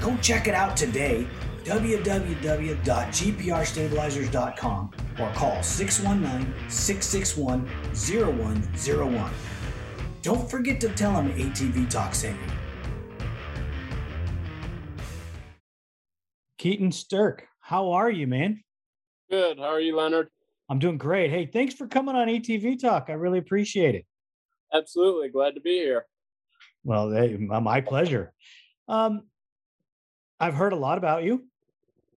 Go check it out today www.gprstabilizers.com or call 619-661-0101. Don't forget to tell them ATV Talk sent you. Keaton Stirk, how are you, man? Good. How are you, Leonard? I'm doing great. Hey, thanks for coming on ATV Talk. I really appreciate it. Absolutely. Glad to be here. Well, hey, my pleasure. Um, I've heard a lot about you.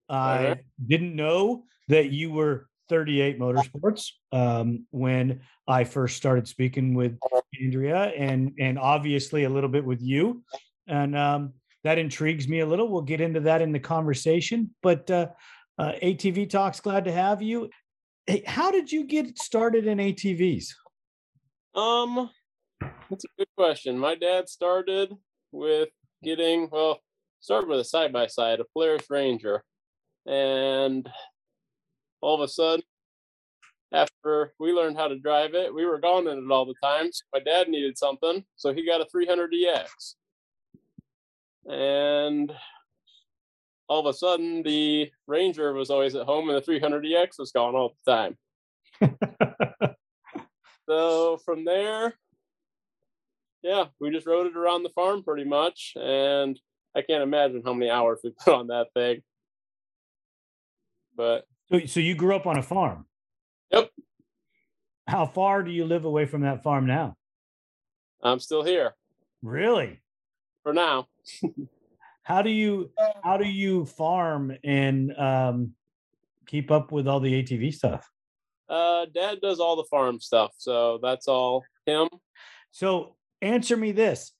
I didn't know that you were 38 Motorsports um, when I first started speaking with Andrea, and and obviously a little bit with you, and um, that intrigues me a little. We'll get into that in the conversation. But uh, uh, ATV Talks, glad to have you. Hey, how did you get started in ATVs? Um, that's a good question. My dad started with getting well, started with a side by side, a Polaris Ranger, and all of a sudden, after we learned how to drive it, we were gone in it all the time. So my dad needed something, so he got a 300EX, and all of a sudden, the Ranger was always at home, and the 300EX was gone all the time. So from there, yeah, we just rode it around the farm pretty much, and I can't imagine how many hours we put on that thing. But So, so you grew up on a farm. Yep. How far do you live away from that farm now? I'm still here Really? for now. How do you how do you farm and um, keep up with all the ATV stuff? Uh, Dad does all the farm stuff, so that's all him. So answer me this: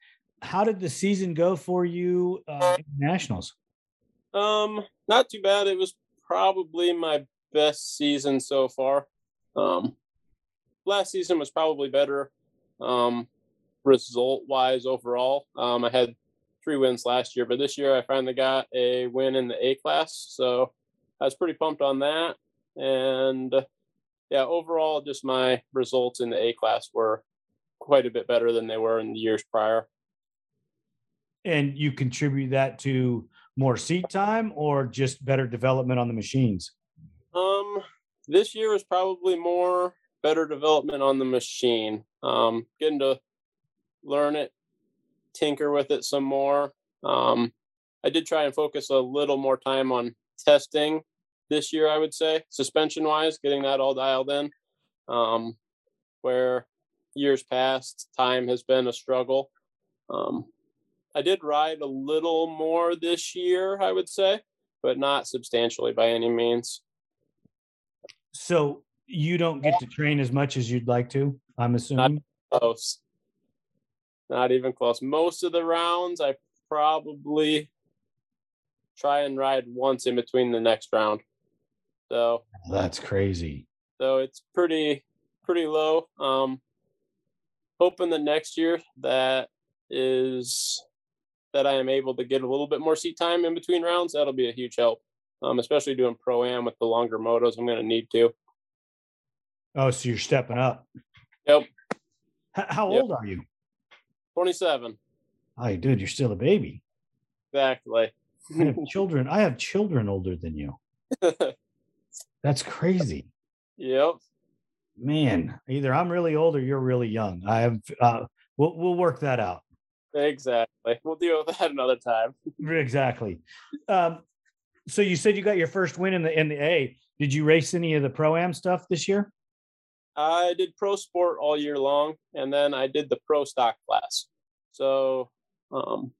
How did the season go for you uh, nationals? Um, not too bad. It was probably my best season so far. Um, last season was probably better, um, result wise overall. Um, I had three wins last year, but this year I finally got a win in the A class, so I was pretty pumped on that. And yeah, overall, just my results in the A class were quite a bit better than they were in the years prior. And you contribute that to more seat time or just better development on the machines? Um, this year was probably more better development on the machine. Um, getting to learn it, tinker with it some more. Um, I did try and focus a little more time on testing this year, I would say, suspension wise, getting that all dialed in. Um, where years past, time has been a struggle. Um, I did ride a little more this year, I would say, but not substantially by any means. So you don't get to train as much as you'd like to. I'm assuming. Not close. Not even close. Most of the rounds, I probably try and ride once in between the next round. So, That's crazy. so it's pretty, pretty low. Um, hoping the next year that is that I am able to get a little bit more seat time in between rounds. That'll be a huge help. um, especially doing pro am with the longer motos. I'm going to need to. Oh, so you're stepping up. Yep. H- how Yep. old are you? 27. Oh, dude, you're still a baby. Exactly. I have children. I have children older than you. That's crazy. yep. Man, either I'm really old or you're really young. I have uh we'll we'll work that out. Exactly. We'll deal with that another time. Exactly. Um so you said you got your first win in the in the A. Did you race any of the pro am stuff this year? I did pro sport all year long, and then I did the pro stock class. So, um,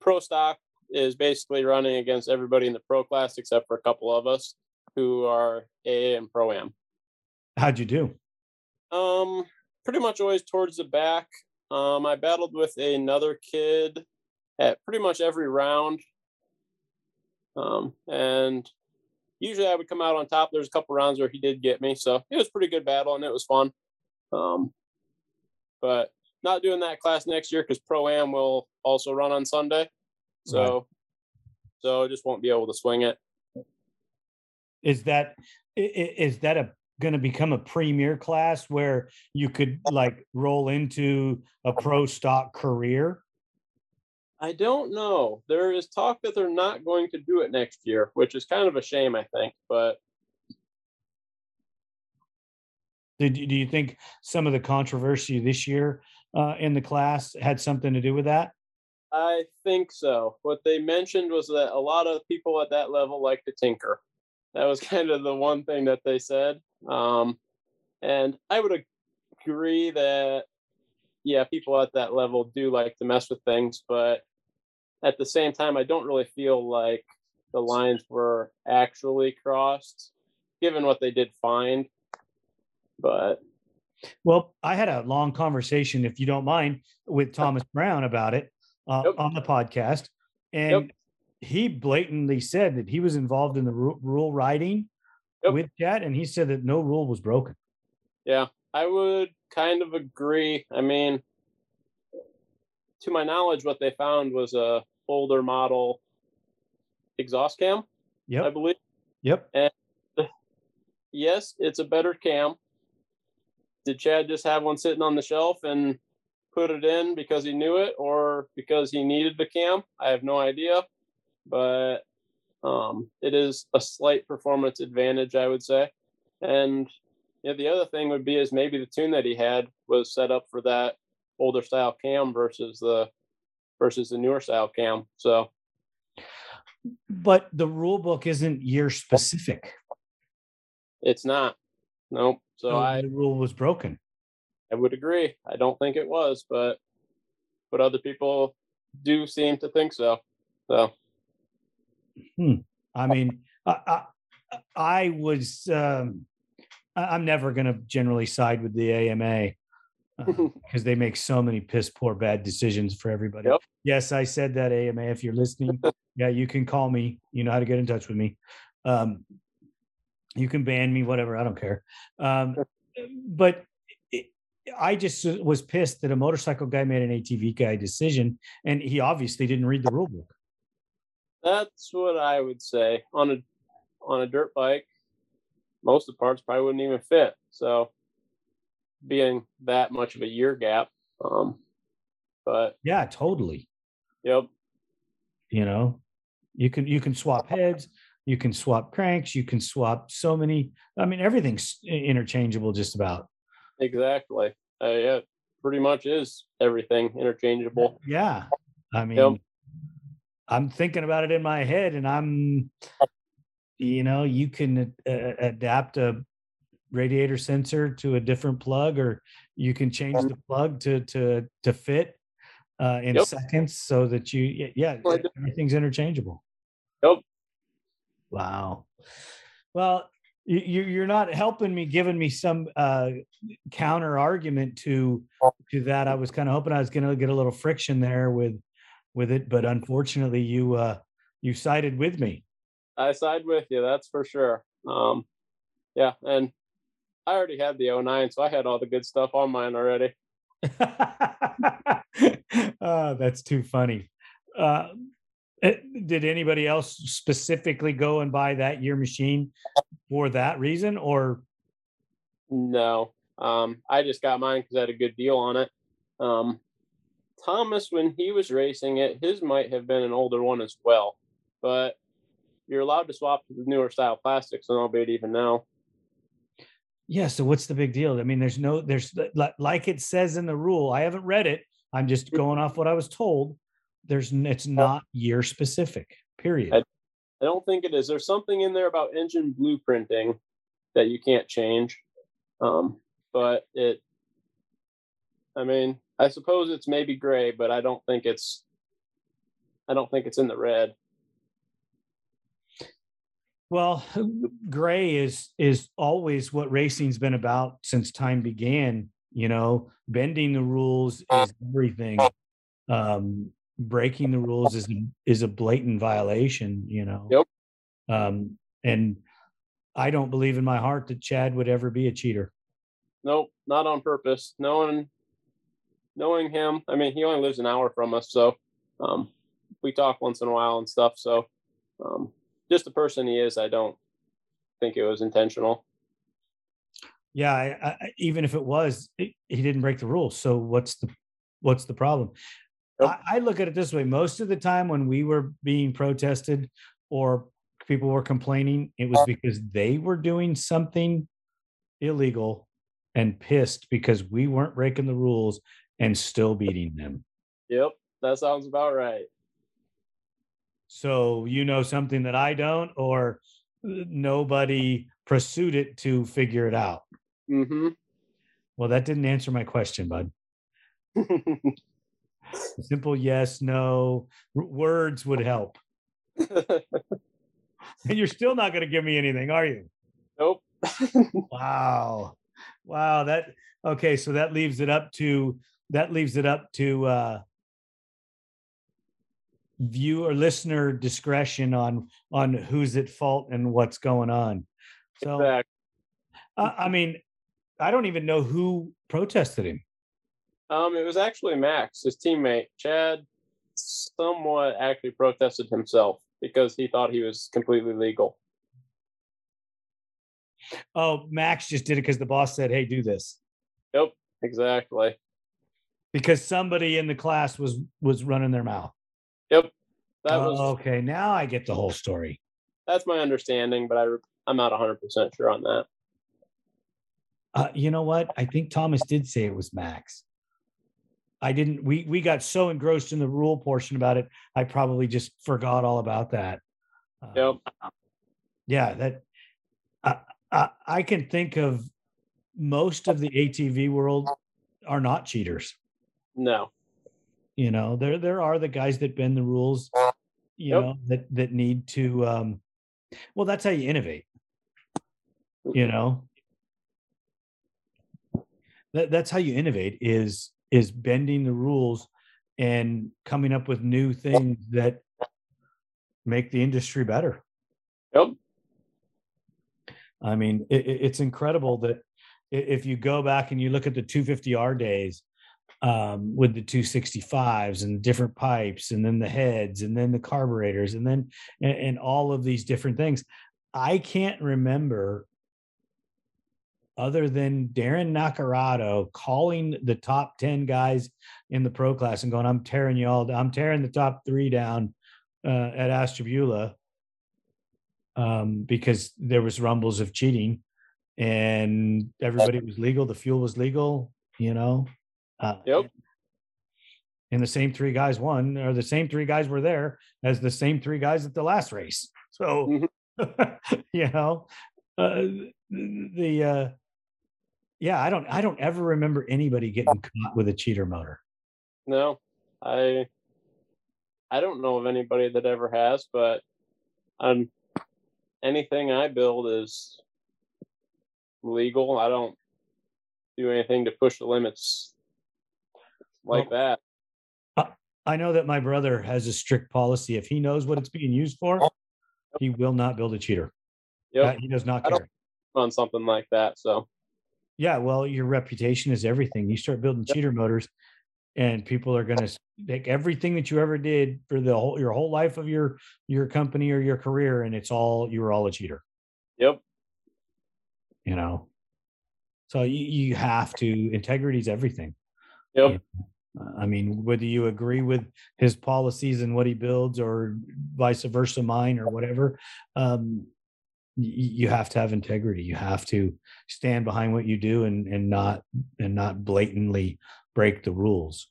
pro stock is basically running against everybody in the pro class except for a couple of us who are A and pro am. How'd you do? Um, pretty much always towards the back. Um, I battled with another kid at pretty much every round. Um, and usually I would come out on top. There's a couple rounds where he did get me, so it was a pretty good battle and it was fun. Um, but not doing that class next year because pro am will also run on Sunday, so so I just won't be able to swing it. Is that is that a going to become a premier class where you could like roll into a pro stock career? I don't know. There is talk that they're not going to do it next year, which is kind of a shame, I think. But Did do you think some of the controversy this year uh, in the class had something to do with that? I think so. What they mentioned was that a lot of people at that level like to tinker. That was kind of the one thing that they said. Um, and I would agree that, yeah, people at that level do like to mess with things. But at the same time, I don't really feel like the lines were actually crossed, given what they did find. But Well, I had a long conversation, if you don't mind, with Thomas Brown about it uh, on the podcast, and he blatantly said that he was involved in the rule writing Yep. with Chad, and he said that no rule was broken. Yeah, I would kind of agree. I mean, to my knowledge, what they found was a older model exhaust cam, Yep. I believe. yep. And yes, it's a better cam. Did Chad just have one sitting on the shelf and put it in because he knew it or because he needed the cam? I have no idea, but um, it is a slight performance advantage, I would say. And yeah, the other thing would be is maybe the tune that he had was set up for that older style cam versus the versus the newer style cam. So But the rule book isn't year specific. it's not. Nope. So So I the rule was broken. I would agree. I don't think it was, but but other people do seem to think so. So I mean, I, I, I was, um, I- I'm never going to generally side with the AMA because they make so many piss poor bad decisions for everybody. Yep. Yes, I said that AMA. If you're listening, yeah, you can call me. You know how to get in touch with me. Um, you can ban me, whatever. I don't care. Um, but it, I just was pissed that a motorcycle guy made an ATV guy decision, and he obviously didn't read the rule book. That's what I would say on a on a dirt bike. Most of the parts probably wouldn't even fit. So being that much of a year gap, um, but Yeah, totally. yep, you know you can you can swap heads you can swap cranks you can swap so many i mean everything's interchangeable just about exactly. Uh, yeah, pretty much is everything interchangeable. yeah i mean i'm thinking about it in my head and i'm you know you can uh, adapt a radiator sensor to a different plug or you can change the plug to to to fit uh in Yep. seconds so that you yeah Well, I do- everything's interchangeable Yep. Wow. Well, you, you- you're not helping me, giving me some uh, counter argument to to that. I was kind of hoping I was going to get a little friction there with with it, but unfortunately, you uh, you sided with me. I side with you, that's for sure. Um, yeah, and I already had the 09, so I had all the good stuff on mine already. oh, that's too funny. Uh, Eh, Did anybody else specifically go and buy that year machine for that reason or? No, um, I just got mine because I had a good deal on it. Um, Thomas, when he was racing it, his might have been an older one as well, but you're allowed to swap to the newer style plastics, and albeit even now. Yeah. So what's the big deal? I mean, there's no, there's like it says in the rule. I haven't read it. I'm just going off what I was told. There's, it's not year specific, period. I don't think it is. There's something in there about engine blueprinting that you can't change. Um, but it, I mean, I suppose it's maybe gray, but I don't think it's, I don't think it's in the red. Well, gray is is always what racing's been about since time began. You know, bending the rules is everything. Um, breaking the rules is is a blatant violation. You know. Yep. Um, and I don't believe in my heart that Chad would ever be a cheater. Nope, not on purpose. Knowing, knowing him, I mean, he only lives an hour from us, so um, we talk once in a while and stuff. So, um, just the person he is, I don't think it was intentional. Yeah, I, I, even if it was, he he didn't break the rules. So what's the what's the problem? Yep. I, I look at it this way: most of the time when we were being protested or people were complaining, it was because they were doing something illegal and pissed because we weren't breaking the rules and still beating them. Yep, that sounds about right. So you know something that I don't, or uh, nobody pursued it to figure it out. Mm-hmm. Well, that didn't answer my question, bud. Simple yes, no r- words would help. And you're still not going to give me anything, are you? nope. Wow. Wow. That okay. So that leaves it up to that leaves it up to uh viewer listener discretion on on who's at fault and what's going on. So Exactly. I I mean, I don't even know who protested him. Um, it was actually Max, his teammate. Chad somewhat actually protested himself because he thought he was completely legal. Oh, Max just did it because the boss said, "Hey, do this." Yep, exactly. Because somebody in the class was was running their mouth. Yep. That was Oh, okay, now I get the whole story. that's my understanding, but I I'm not 100 percent sure on that. Uh, you know what? I think Thomas did say it was Max. I didn't. We we got so engrossed in the rule portion about it. I probably just forgot all about that. Uh, Yep. Yeah, that. I, I I can think of most of the ATV world are not cheaters. No. You know, there there are the guys that bend the rules. You Yep. know that that need to. um Well, that's how you innovate. You know. That, that's how you innovate is is bending the rules and coming up with new things that make the industry better. Yep. I mean, it, it- it's incredible that if you go back and you look at the 250R days um, with the 265s and different pipes, and then the heads, and then the carburetors, and then and, and all of these different things, I can't remember other than Darren Nacarado calling the top 10 guys in the pro class and going, I'm tearing you all, down, I'm tearing the top three down uh, at Ashtabula um, because there was rumbles of cheating and everybody was legal. The fuel was legal, you know. Uh, Yep. And the same three guys won, or the same three guys were there as the same three guys at the last race. So, you know, uh, the uh, yeah, I don't, I don't ever remember anybody getting caught with a cheater motor. No. I I don't know of anybody that ever has, but um anything I build is legal. I don't do anything to push the limits like that. I know that my brother has a strict policy. If he knows what it's being used for, he will not build a cheater. Yep. Uh, He does not care. on something like that. So Yeah, well, your reputation is everything. You start building cheater motors, and people are going to take everything that you ever did for the whole your whole life of your your company or your career and it's all you were all a cheater Yep. you know so you, you have to integrity is everything Yep. I mean whether you agree with his policies and what he builds or vice versa mine or whatever um you have to have integrity you have to stand behind what you do and and not and not blatantly break the rules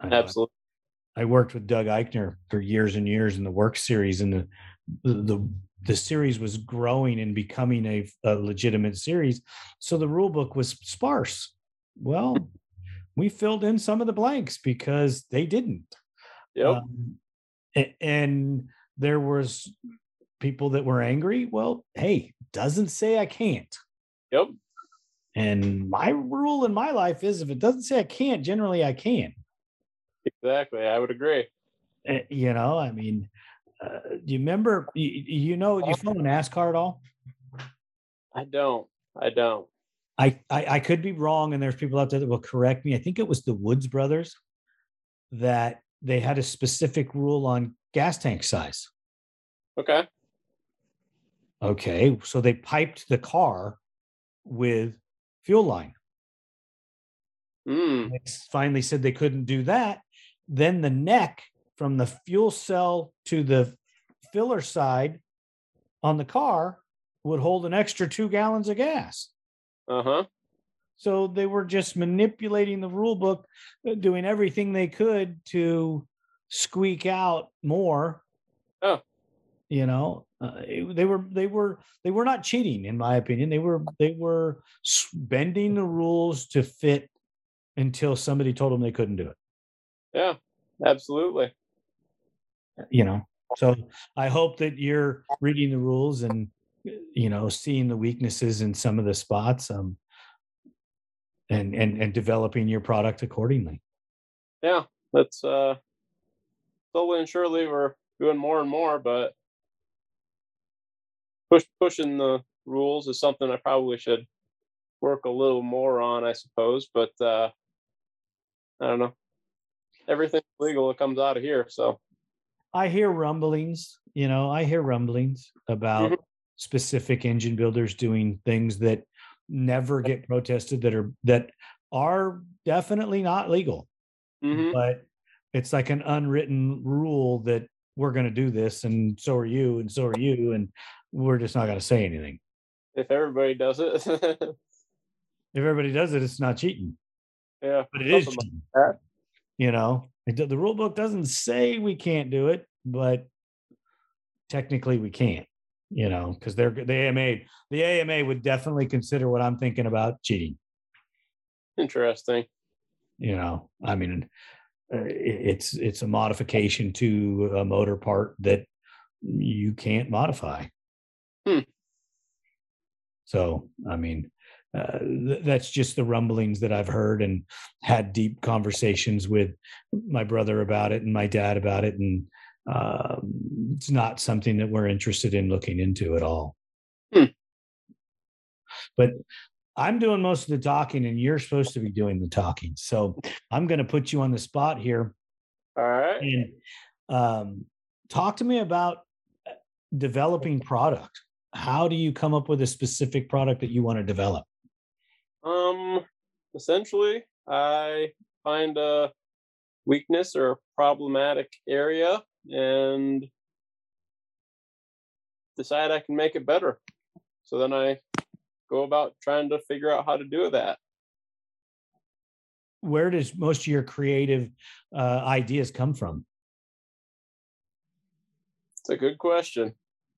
I Absolutely. I worked with Doug Eichner for years and years in the WORCS series, and the the the, the series was growing and becoming a, a legitimate series. So the rule book was sparse. Well, we filled in some of the blanks because they didn't. Yep. Um, and there was people that were angry. Well, hey, doesn't say I can't. yep. And my rule in my life is if it doesn't say I can't, generally I can. Exactly. I would agree. Uh, you know, I mean, uh, do you remember? You, you know, you follow NASCAR at all? I don't. I don't. I, I I could be wrong, and there's people out there that will correct me. I think it was the Woods brothers that they had a specific rule on gas tank size. Okay. Okay, so they piped the car with fuel line. Hmm. They finally said they couldn't do that. Then the neck from the fuel cell to the filler side on the car would hold an extra two gallons of gas. Uh huh. So they were just manipulating the rule book, doing everything they could to squeak out more. Oh. You know, uh, they were they were they were not cheating, in my opinion. They were they were bending the rules to fit until somebody told them they couldn't do it. Yeah. Absolutely. You know, so I hope that you're reading the rules and you know seeing the weaknesses in some of the spots. Um, and and and developing your product accordingly. Yeah. That's uh. Slowly and surely, we're doing more and more, but push pushing the rules is something I probably should work a little more on, I suppose. But uh, I don't know. Everything's legal that comes out of here, so I hear rumblings, you know, I hear rumblings about specific engine builders doing things that never get protested that are that are definitely not legal. mhm. But it's like an unwritten rule that we're going to do this and so are you and so are you and we're just not going to say anything. if everybody does it, If everybody does it it's not cheating. yeah. but it is like cheating. You know, it, the rule book doesn't say we can't do it, but technically we can't. You know, because they're the AMA. The AMA would definitely consider what I'm thinking about cheating. Interesting. You know, I mean, uh, it's it's a modification to a motor part that you can't modify. Hmm. So, I mean, uh, th- that's just the rumblings that I've heard and had deep conversations with my brother about it and my dad about it. And um, it's not something that we're interested in looking into at all. Hmm. But I'm doing most of the talking and you're supposed to be doing the talking. So I'm going to put you on the spot here All right. and um, talk to me about uh, developing product. How do you come up with a specific product that you want to develop? Um, essentially, I find a weakness or a problematic area and decide I can make it better. So then I go about trying to figure out how to do that. Where does most of your creative uh, ideas come from? It's a good question.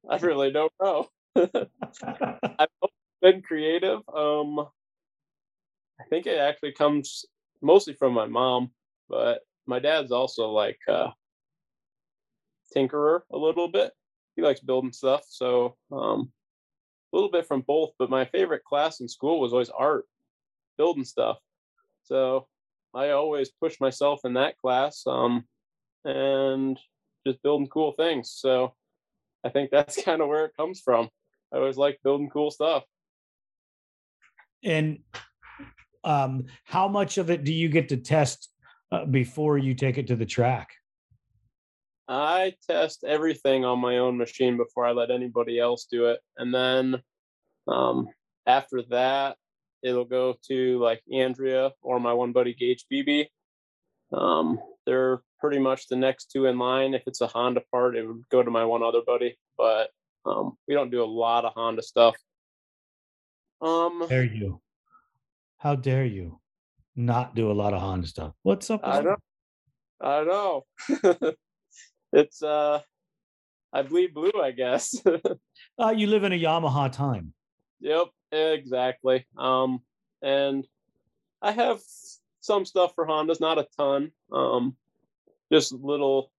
I really don't know. I've been creative. Um, I think it actually comes mostly from my mom, but my dad's also like uh, tinkerer a little bit. He likes building stuff, so um, a little bit from both. But my favorite class in school was always art, building stuff. So I always pushed myself in that class, um, and just building cool things. So I think that's kind of where it comes from. I always like building cool stuff. and um, how much of it do you get to test uh, before you take it to the track? I test everything on my own machine before I let anybody else do it. And then um, after that, it'll go to like Andrea or my one buddy Gage BB. Um, they're pretty much the next two in line. If it's a Honda part, it would go to my one other buddy, but um, we don't do a lot of Honda stuff. Um, dare you? How dare you not do a lot of Honda stuff? What's up? I know. I know. it's uh, I bleed blue, I guess. uh, you live in a Yamaha time. Yep, exactly. Um, and I have some stuff for Hondas, not a ton. Um, just little,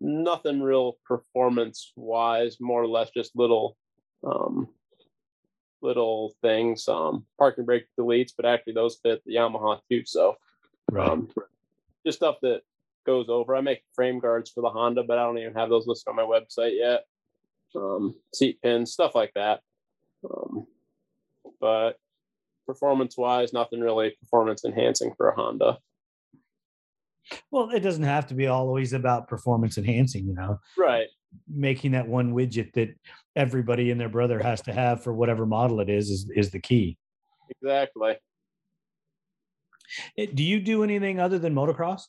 nothing real performance wise, more or less just little, um, little things. Um, parking brake deletes, but actually those fit the Yamaha too. So, right. um, just stuff that goes over. I make frame guards for the Honda, but I don't even have those listed on my website yet. Um, seat pins, stuff like that. Um, but performance wise, nothing really performance enhancing for a Honda. Well, it doesn't have to be always about performance enhancing, you know. Right. Making that one widget that everybody and their brother has to have for whatever model it is is, is the key. Exactly. Eh, do you do anything other than motocross?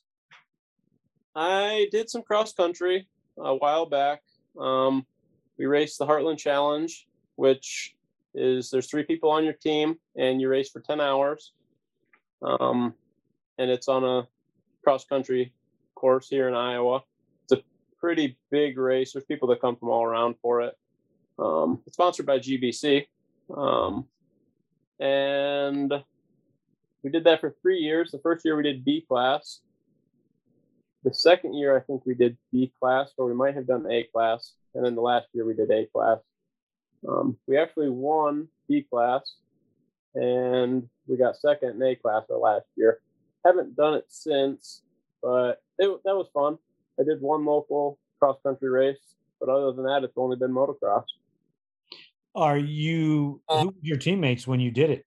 I did some cross country a while back. Um, we raced the Heartland Challenge, which is there's three people on your team and you race for 10 hours. Um, and it's on a cross country course here in Iowa. It's a pretty big race. There's people that come from all around for it. Um, it's sponsored by GBC. Um, and we did that for three years. The first year we did B class. The second year, I think we did B class, or we might have done A class. And then the last year we did A class. Um, we actually won B class and we got second in A class our last year. Haven't done it since, but it, that was fun. I did one local cross country race, but other than that, it's only been motocross. Are you uh, who your teammates when you did it?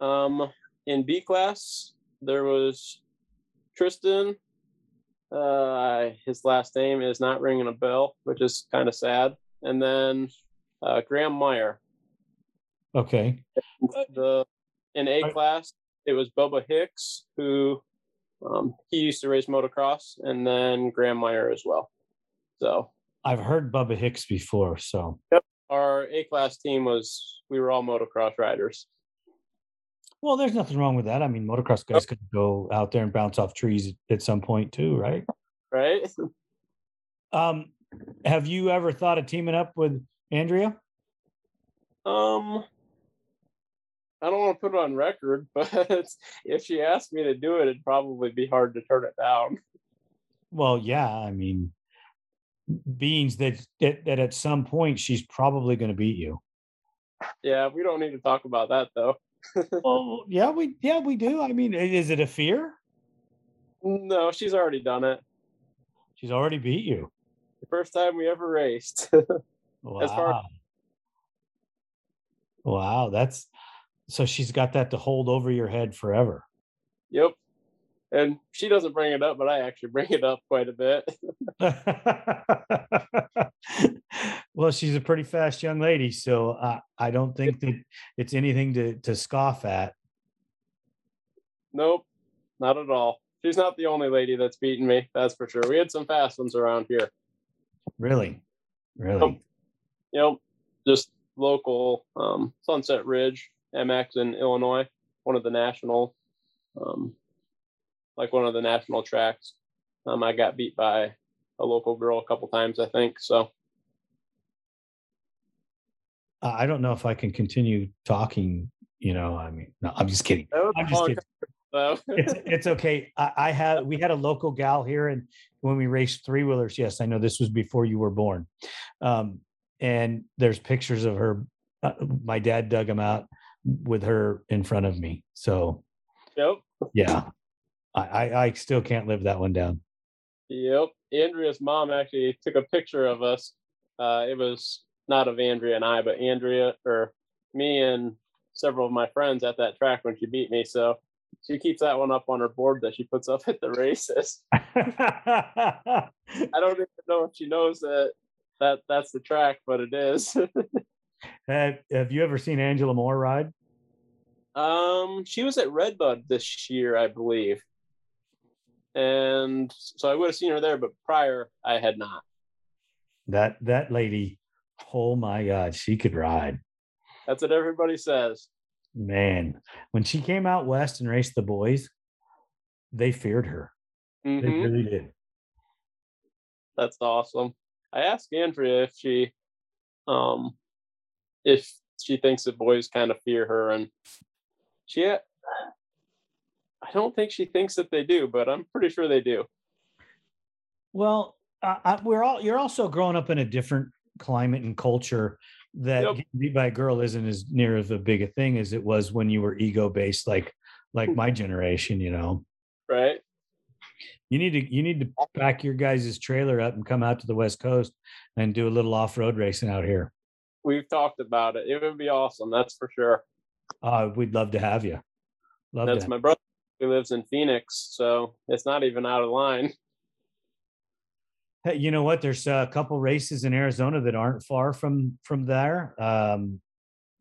Um, in B class, there was Tristan. Uh, his last name is not ringing a bell, which is kind of sad. And then uh, Graham Meyer. Okay. The in A class, it was Bubba Hicks who um, he used to race motocross, and then Graham Meyer as well. So I've heard Bubba Hicks before. So yep, our A class team was we were all motocross riders. Well, there's nothing wrong with that. I mean, motocross guys could go out there and bounce off trees at some point too, right? Right. Um, have you ever thought of teaming up with Andrea? Um, I don't want to put it on record, but if she asked me to do it, it'd probably be hard to turn it down. Well, yeah, I mean, beings that that, that at some point she's probably going to beat you. Yeah, we don't need to talk about that though. Well, yeah, we yeah we do. I mean, is it a fear? No, she's already done it. She's already beat you. The first time we ever raced. Wow. As far wow, that's so she's got that to hold over your head forever. Yep. And she doesn't bring it up, but I actually bring it up quite a bit. well, she's a pretty fast young lady, so uh, I don't think that it's anything to to scoff at. Nope, not at all. She's not the only lady that's beaten me. That's for sure. We had some fast ones around here. Really, really you know, just local um, Sunset Ridge MX in Illinois, one of the national, um, like one of the national tracks. Um, I got beat by a local girl a couple times, I think. So I don't know if I can continue talking. You know, I mean, no, I'm just kidding. I'm just kidding. it's it's okay. I, I had we had a local gal here, and when we raced three wheelers, yes, I know this was before you were born. Um, and there's pictures of her. Uh, my dad dug them out with her in front of me. So, yep, yeah, I, I still can't live that one down. Yep, Andrea's mom actually took a picture of us. Uh, it was not of Andrea and I, but Andrea or me and several of my friends at that track when she beat me. So she keeps that one up on her board that she puts up at the races. I don't even know if she knows that that that's the track, but it is. have, have you ever seen Angela Moore ride? um, she was at Redbud this year, I believe, and so I would have seen her there, but prior I had not. That that lady, oh my God, she could ride. That's what everybody says. Man, when she came out west and raced the boys, they feared her. They Mhm. really did. That's awesome. I asked Andrea if she, um, if she thinks the boys kind of fear her, and she, I don't think she thinks that they do, but I'm pretty sure they do. Well, I, I, we're all you're also growing up in a different climate and culture that Yep. beat by a girl isn't as near as a big a thing as it was when you were ego based, like like my generation. You know, Right? you need to you need to pack your guys' trailer up and come out to the west coast and do a little off road racing out here. We've talked about it. It would be awesome. That's for sure. Uh, we'd love to have you. Love you. That's my brother who lives in Phoenix, so it's not even out of line. Hey, you know what? There's a couple races in Arizona that aren't far from from there. Um,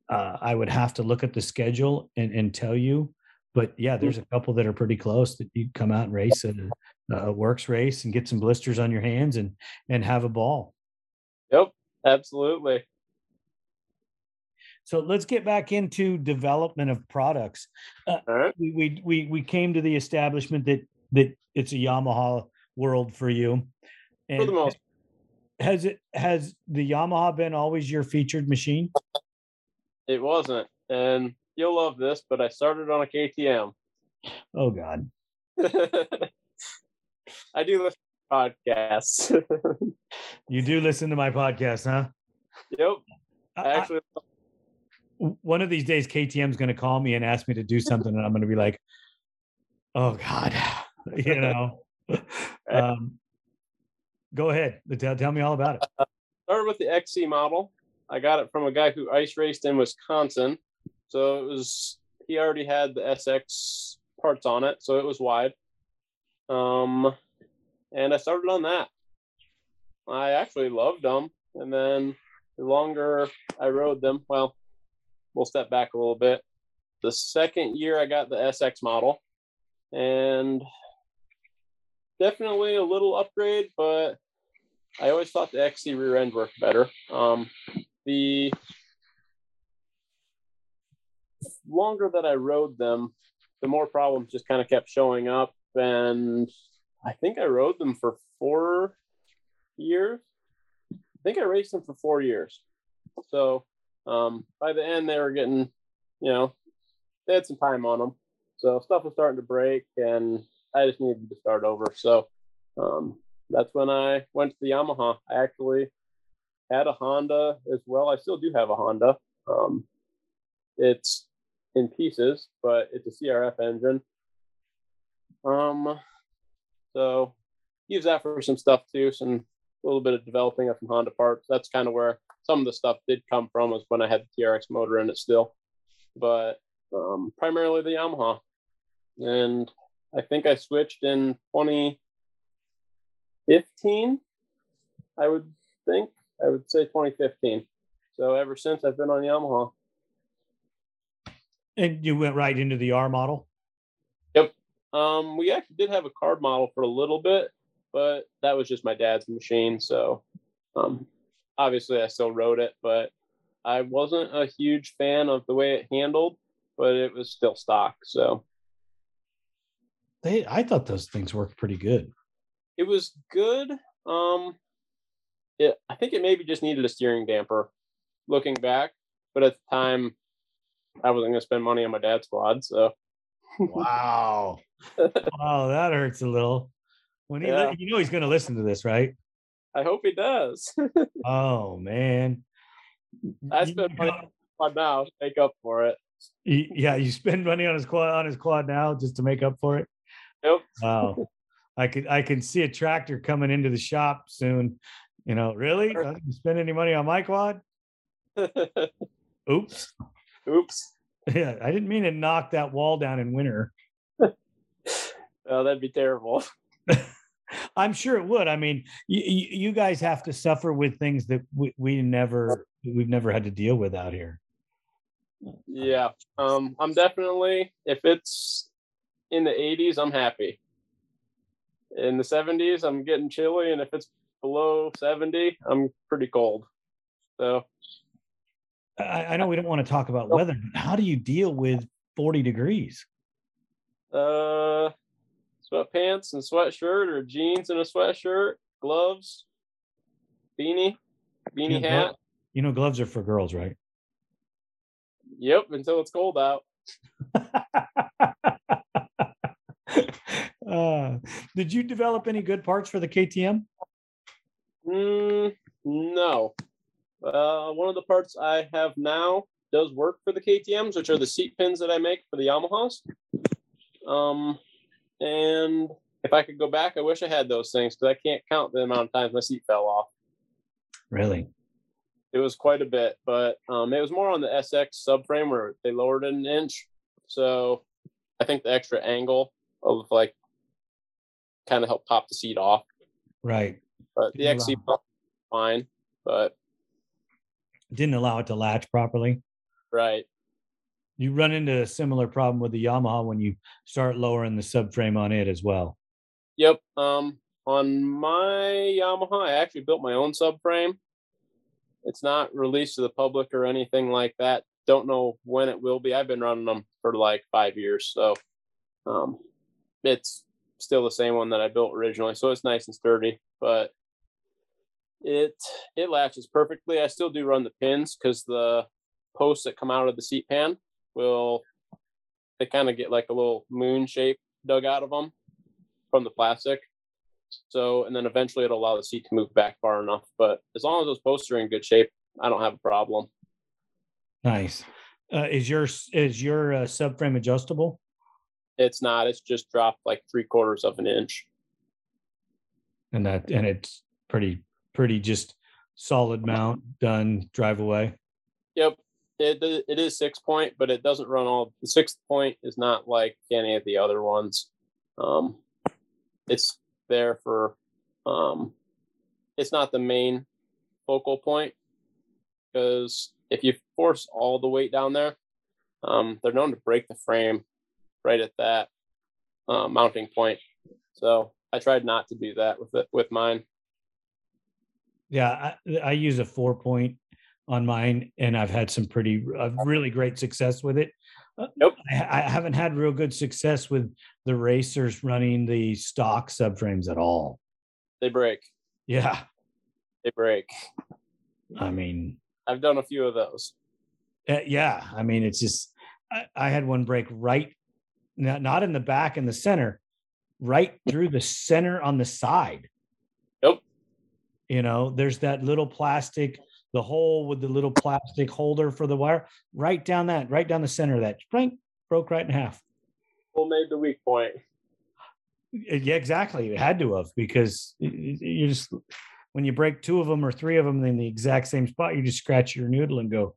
uh, I would have to look at the schedule and, and tell you, but yeah, there's a couple that are pretty close that you come out and race at a, a WORCS race and get some blisters on your hands and and have a ball. Yep, absolutely. So let's get back into development of products. Uh, All right. we we we we came to the establishment that that it's a Yamaha world for you. For the most has it has the Yamaha been always your featured machine? it wasn't. And you'll love this, but I started on a KTM. Oh God. I do listen to podcasts. You do listen to my podcast, huh? yep. I- I I- actually one of these days KTM's going to call me and ask me to do something and I'm going to be like, "Oh God." you know. um go ahead. Tell, tell me all about it. started with the XC model. I got it from a guy who ice raced in Wisconsin. So it was he already had the SX parts on it, so it was wide. Um and I started on that. I actually loved them. And then the longer I rode them, well, we'll step back a little bit. The second year I got the SX model and definitely a little upgrade, but I always thought the XC rear end worked better. Um, the longer that I rode them, the more problems just kind of kept showing up. And I think I rode them for four years. I think I raced them for four years. So um, by the end, they were getting, you know, they had some time on them. So stuff was starting to break, and I just needed to start over. So um, that's when I went to the Yamaha. I actually had a Honda as well. I still do have a Honda. Um, it's in pieces, but it's a CRF engine. Um, so use that for some stuff too, some a little bit of developing of some Honda parts. That's kind of where some of the stuff did come from was when I had the TRX motor in it still, but um, primarily the Yamaha. And I think I switched in 2015. I would think I would say 2015. So ever since I've been on Yamaha. And you went right into the R model. Yep. Um, we actually did have a card model for a little bit, but that was just my dad's machine. So um, obviously I still rode it, but I wasn't a huge fan of the way it handled, but it was still stock. So They I thought those things worked pretty good. it was good. Um, it, I think it maybe just needed a steering damper looking back, but at the time I wasn't going to spend money on my dad's quad. So Wow. wow, that hurts a little. When he, Yeah. you know, he's going to listen to this, right? I hope he does. Oh man. I spent money on now to make up for it. yeah, you spend money on his quad on his quad now just to make up for it. Yep. Wow. I could I can see a tractor coming into the shop soon. You know, really? You spend any money on my quad? Oops. Oops. Yeah, I didn't mean to knock that wall down in winter. Oh, that'd be terrible. I'm sure it would. I mean, you, you guys have to suffer with things that we, we never we've never had to deal with out here. Yeah. Um, I'm definitely if it's in the 80s, I'm happy. In the 70s, I'm getting chilly, and if it's below 70, I'm pretty cold. So I, I know we don't want to talk about weather, but how do you deal with 40 degrees? uh sweatpants and sweatshirt or jeans and a sweatshirt, gloves, beanie, beanie You know, hat. glo- you know, gloves are for girls, right? Yep, until it's cold out. uh, did you develop any good parts for the KTM? Mm, no. Uh, one of the parts I have now does work for the KTM's, which are the seat pins that I make for the Yamahas. Um, and if I could go back, I wish I had those things because I can't count the amount of times my seat fell off. Really? It was quite a bit, but um, it was more on the SX subframe where they lowered it an inch. So I think the extra angle of like kind of helped pop the seat off. Right. But the Didn't XC allow- fine. But Didn't allow it to latch properly. right. You run into a similar problem with the Yamaha when you start lowering the subframe on it as well. Yep. Um, on my Yamaha, I actually built my own subframe. It's not released to the public or anything like that. Don't know when it will be. I've been running them for like five years, so um, it's still the same one that I built originally. So it's nice and sturdy, but it it latches perfectly. I still do run the pins because the posts that come out of the seat pan will they kind of get like a little moon shape dug out of them from the plastic. So, and then eventually it'll allow the seat to move back far enough. But as long as those posts are in good shape, I don't have a problem. Nice. Uh, is your is your uh, subframe adjustable? It's not, it's just dropped like three quarters of an inch. And that and it's pretty pretty just solid mount done drive away. Yep. It, it is six point, but it doesn't run all the sixth point is not like any of the other ones. Um, it's there for, um, it's not the main focal point because if you force all the weight down there, um, they're known to break the frame right at that uh, mounting point. So I tried not to do that with it with mine. Yeah, I, I use a four point on mine, and I've had some pretty uh, really great success with it. Uh, Nope. I, I haven't had real good success with the racers running the stock subframes at all. They break. Yeah, They break. I mean, I've done a few of those. Uh, yeah, I mean, it's just I, I had one break right, not, not in the back in the center, right through the center on the side. Nope. You know, there's that little plastic, the hole with the little plastic holder for the wire, right down that, right down the center of that, spring broke right in half. Who made the weak point? Uh, Yeah, exactly. It had to have because you just when you break two of them or three of them in the exact same spot, you just scratch your noodle and go,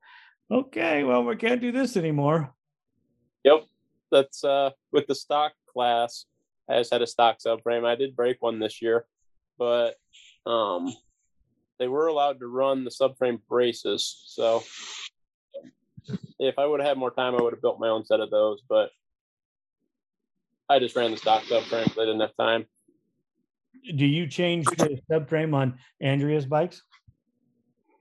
okay, well, we can't do this anymore. Yep. That's uh with the stock class. I just had a stock subframe. I did break one this year, but um they were allowed to run the subframe braces. So if I would have had more time, I would have built my own set of those, but I just ran the stock subframe because I didn't have time. Do you change the subframe on Andrea's bikes?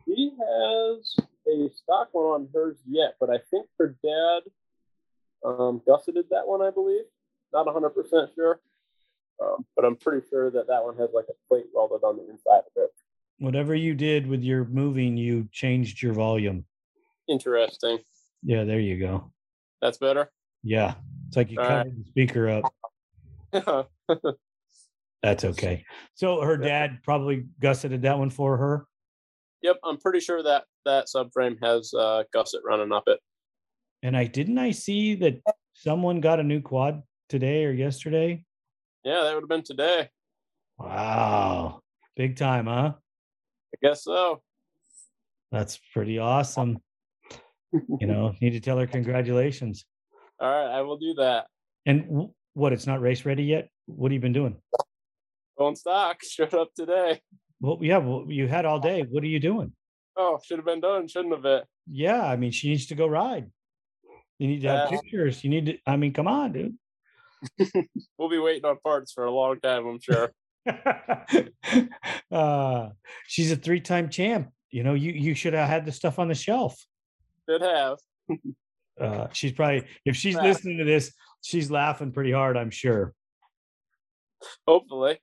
He has a stock one on hers yet, but I think her dad um, gusseted that one, I believe. Not 100% sure, um, but I'm pretty sure that that one has like a plate welded on the inside of it. Whatever you did with your moving, you changed your volume. Interesting. Yeah, there you go. That's better. Yeah, it's like you All covered the speaker up. That's okay. So her dad probably gusseted that one for her. yep, I'm pretty sure that that subframe has uh, gusset running up it. And I didn't I see that someone got a new quad today or yesterday? Yeah, that would have been today. Wow. Big time, huh? I guess so. That's pretty awesome. You know, need to tell her congratulations. All right, I will do that. And w- What? It's not race ready yet. What have you been doing? Going stock. Showed up today. Well, yeah. Well, you had all day. What are you doing? Oh, should have been done, shouldn't have it? Yeah, I mean, she needs to go ride. You need to have Yeah. pictures. You need to. I mean, come on, dude. We'll be waiting on parts for a long time, I'm sure. uh, she's a three-time champ. You know, you you should have had the stuff on the shelf. Should have. Uh, she's probably if she's listening to this, she's laughing pretty hard. I'm sure. Hopefully.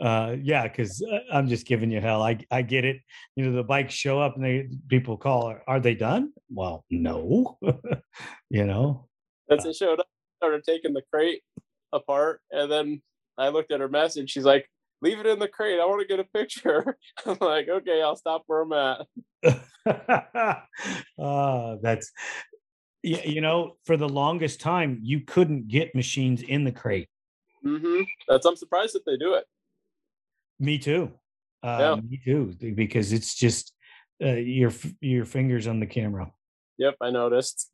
Uh, yeah, because I'm just giving you hell. I I get it. You know, the bikes show up and they people call. Are they done? Well, no. you know. As it showed up, started taking the crate apart, and then I looked at her message. She's like, "Leave it in the crate. I want to get a picture." I'm like, "Okay, I'll stop where I'm at." uh, that's yeah, you know, for the longest time, you couldn't get machines in the crate. Mm-hmm. That's. I'm surprised that they do it. Me too. Uh, Yeah. Me too, because it's just uh, your your fingers on the camera. Yep, I noticed.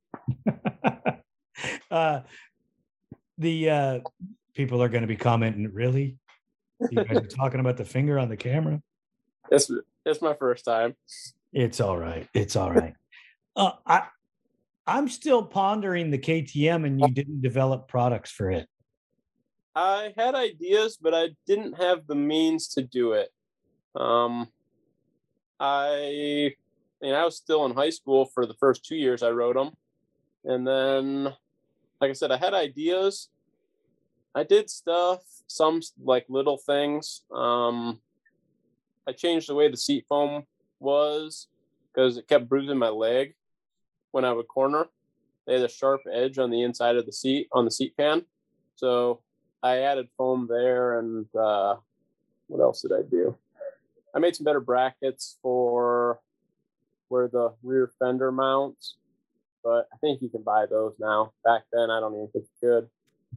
uh, the uh, people are going to be commenting. Really, you guys are talking about the finger on the camera? It's it's my first time. It's all right. It's all right. uh, I I'm still pondering the KTM, and you didn't develop products for it. I had ideas, but I didn't have the means to do it. Um, I, I mean, I was still in high school for the first two years I wrote them, and then, like I said, I had ideas. I did stuff, some like little things. Um, I changed the way the seat foam was because it kept bruising my leg when I would corner. They had a sharp edge on the inside of the seat on the seat pan, so I added foam there, and uh, what else did I do? I made some better brackets for where the rear fender mounts, but I think you can buy those now. Back then, I don't even think you could.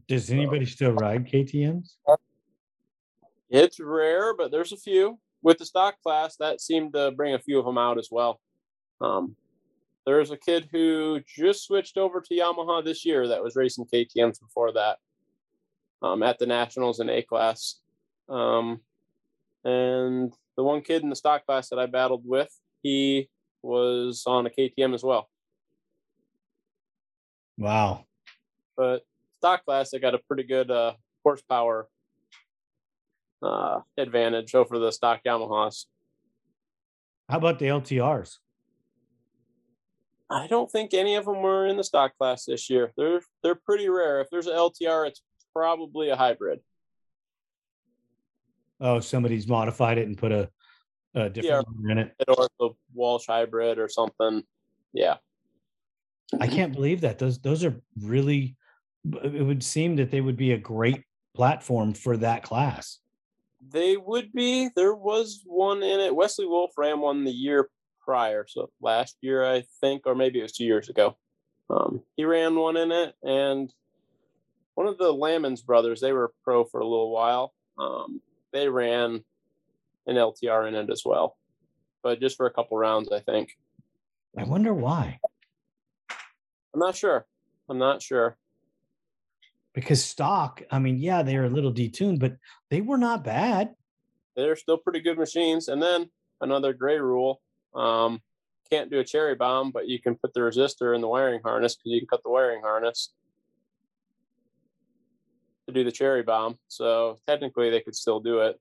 Does anybody still ride KTM's? It's rare, but there's a few. With the stock class, that seemed to bring a few of them out as well. Um, there's a kid who just switched over to Yamaha this year that was racing KTM's before that um, at the Nationals in A class. Um, and the one kid in the stock class that I battled with, he was on a KTM as well. Wow. But stock class, they got a pretty good uh, horsepower uh, advantage over the stock Yamahas. How about the LTRs? I don't think any of them were in the stock class this year. They're they're pretty rare. If there's an LTR, it's probably a hybrid. Oh, somebody's modified it and put a, a different one in it. or the Walsh hybrid or something. Yeah. I can't believe that. Those those are really. It would seem that they would be a great platform for that class. They would be. There was one in it. Wesley Wolf ran one the year prior, so last year I think, or maybe it was two years ago. Um, he ran one in it, and one of the Lamons brothers, they were pro for a little while. Um, they ran an LTR in it as well, but just for a couple rounds, I think. I wonder why. I'm not sure. I'm not sure. Because stock, I mean, yeah, they are a little detuned, but they were not bad. They're still pretty good machines. And then another gray rule um, can't do a cherry bomb, but you can put the resistor in the wiring harness because you can cut the wiring harness to do the cherry bomb. So technically, they could still do it.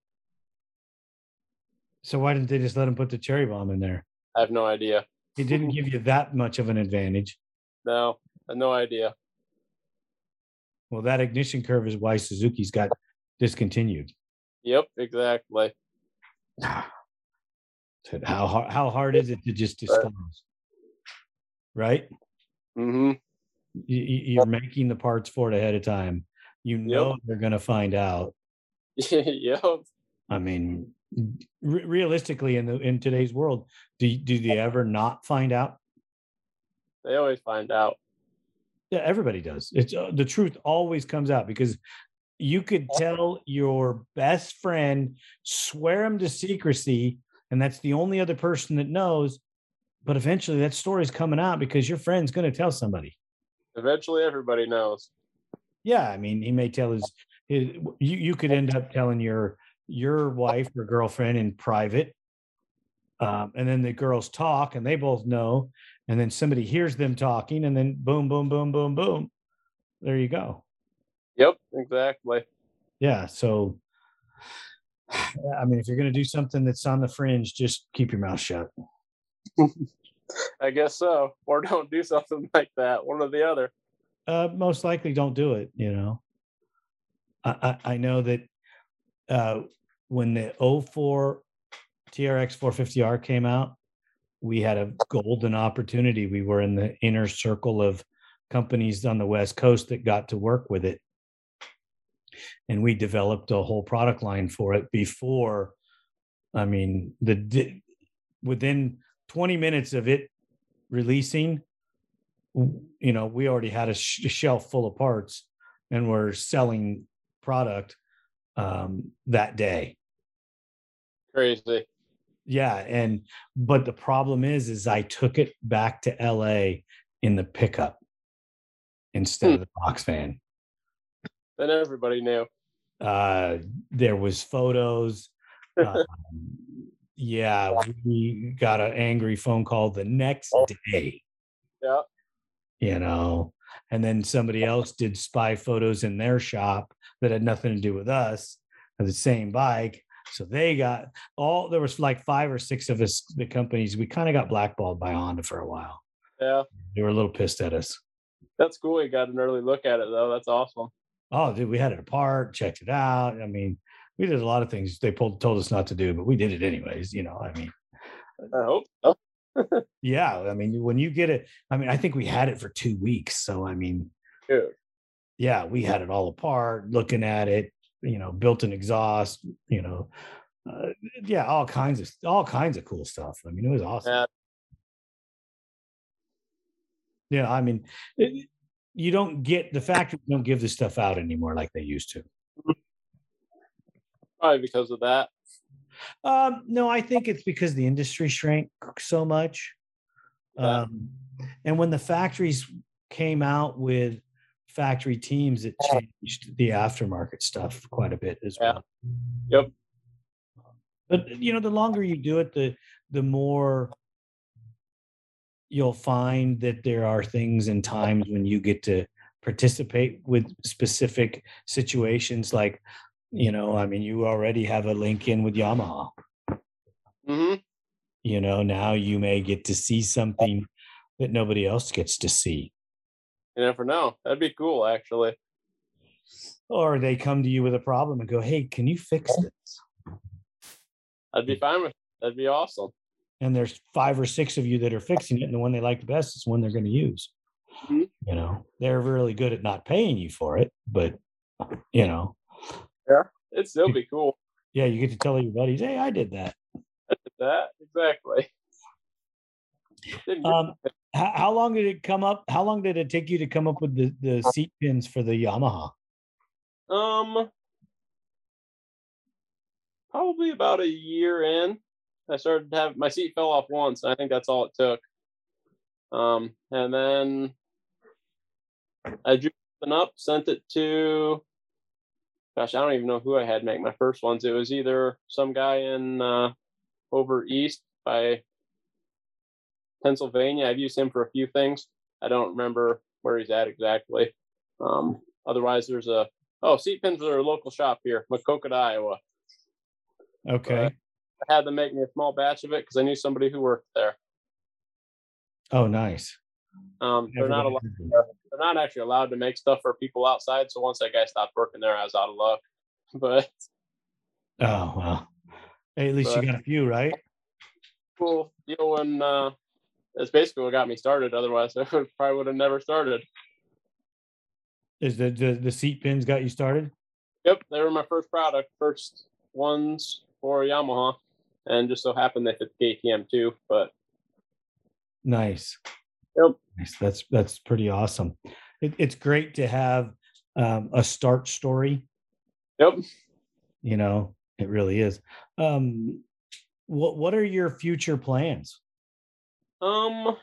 So why didn't they just let him put the cherry bomb in there? I have no idea. It didn't give you that much of an advantage. No, I have no idea. Well, that ignition curve is why Suzuki's got discontinued. Yep, exactly. How hard, how hard is it to just disclose? Right? mm-hmm. You, you- you're making the parts for it ahead of time. You know they're going to find out. yep. I mean, re- realistically, in the in today's world, do do they ever not find out? They always find out. Yeah, everybody does. It's uh, the truth always comes out because you could tell your best friend, swear him to secrecy, and that's the only other person that knows. But eventually, that story's coming out because your friend's going to tell somebody. Eventually, everybody knows. Yeah, I mean, he may tell his, his you you could end up telling your your wife or girlfriend in private, um, and then the girls talk, and they both know, and then somebody hears them talking, and then boom, boom, boom, boom, boom, there you go. Yep, exactly. Yeah, so I mean, if you're going to do something that's on the fringe, just keep your mouth shut. I guess so. Or don't do something like that. One or the other. Uh, most likely, don't do it. You know, I I, I know that uh, when the 04 TRX 450R came out, we had a golden opportunity. We were in the inner circle of companies on the West Coast that got to work with it. And we developed a whole product line for it before, I mean, the within 20 minutes of it releasing, you know, we already had a sh- shelf full of parts and we're selling product um, that day. Crazy. Yeah, and but the problem is, is I took it back to LA in the pickup instead Hmm. of the box van. Then everybody knew. Uh, there was photos. Um, yeah, we got an angry phone call the next Oh. day. Yeah. You know, and then somebody else did spy photos in their shop that had nothing to do with us of the same bike. So they got all there was like five or six of us, the companies, we kind of got blackballed by Honda for a while. Yeah. They were a little pissed at us. That's cool. You got an early look at it though. That's awesome. Oh, dude, we had it apart, checked it out. I mean, we did a lot of things they pulled, told us not to do, but we did it anyways. You know, I mean, I hope so. yeah. I mean, when you get it, I mean, I think we had it for two weeks. So, I mean, Dude. yeah, we had it all apart, looking at it, you know, built an exhaust, you know, uh, yeah, all kinds of all kinds of cool stuff. I mean, it was awesome. Yeah. Yeah, I mean, it, you don't get the factories don't give this stuff out anymore like they used to. Probably because of that. Um, no, I think it's because the industry shrank so much. Um, and when the factories came out with factory teams, it changed the aftermarket stuff quite a bit as Yeah. well. Yep. But you know, the longer you do it, the the more you'll find that there are things and times when you get to participate with specific situations like you know i mean you already have a link in with yamaha hmm you know now you may get to see something that nobody else gets to see You never know. That'd be cool, actually. or they come to you with a problem and go hey can you fix this I'd be fine with. That'd be awesome. and there's five or six of you that are fixing it and the one they like the best is the one they're going to use Mhm. you know they're really good at not paying you for it but you know yeah, It'd still be cool. yeah you get to tell your buddies hey i did that That exactly. Didn't get- um how, how long did it come up how long did it take you to come up with the the seat pins for the yamaha Um, probably about a year in, I started to have my seat fell off once. I think that's all it took. Um, and then I drew something up, sent it to. Gosh, I don't even know who I had make my first ones. It was either some guy in uh, over east by Pennsylvania. I've used him for a few things. I don't remember where he's at exactly. Um, otherwise, there's a Oh, seat pins are a local shop here, Maquoketa, Iowa. okay I had them make me a small batch of it because I knew somebody who worked there. oh nice Um, they're not allowed, they're not actually allowed to make stuff for people outside. So once that guy stopped working there, I was out of luck. But oh well hey, at least you got a few right cool deal when uh, that's basically what got me started. Otherwise, I would, probably would have never started. is the, the the seat pins got you started Yep, they were my first product, first ones for Yamaha, and just so happened they fit the KTM too. But Nice. Yep. Nice. That's that's pretty awesome. It, it's great to have um, a start story. yep, You know, it really is. Um, what what are your future plans? Um,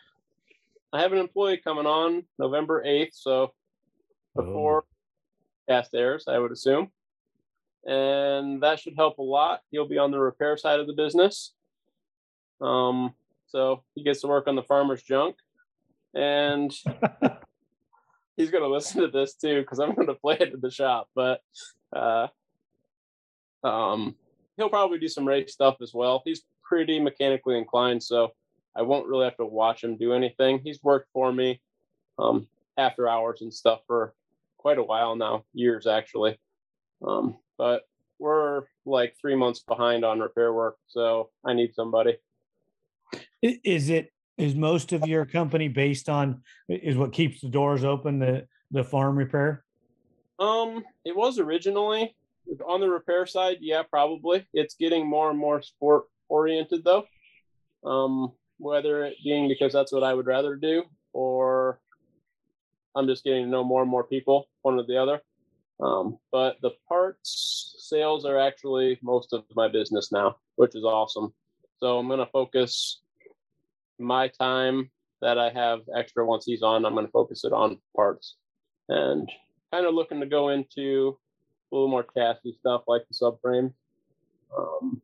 I have an employee coming on November eighth, so before cast airs, I would assume. And that should help a lot. He'll be on the repair side of the business. Um, so he gets to work on the farmer's junk. And he's going to listen to this too because I'm going to play it at the shop. But uh, um, he'll probably do some race stuff as well. He's pretty mechanically inclined, so I won't really have to watch him do anything. He's worked for me um, after hours and stuff for quite a while now, years actually. Um, but we're like three months behind on repair work, so I need somebody. Is it is most of your company based on is what keeps the doors open the the farm repair? Um, it was originally on the repair side. Yeah, probably. It's getting more and more sport oriented though. Um, whether it being because that's what I would rather do, or I'm just getting to know more and more people, one or the other. Um, but the parts sales are actually most of my business now, which is awesome. So I'm going to focus my time that I have extra once he's on, I'm going to focus it on parts and kind of looking to go into a little more chassis stuff like the subframe. Um,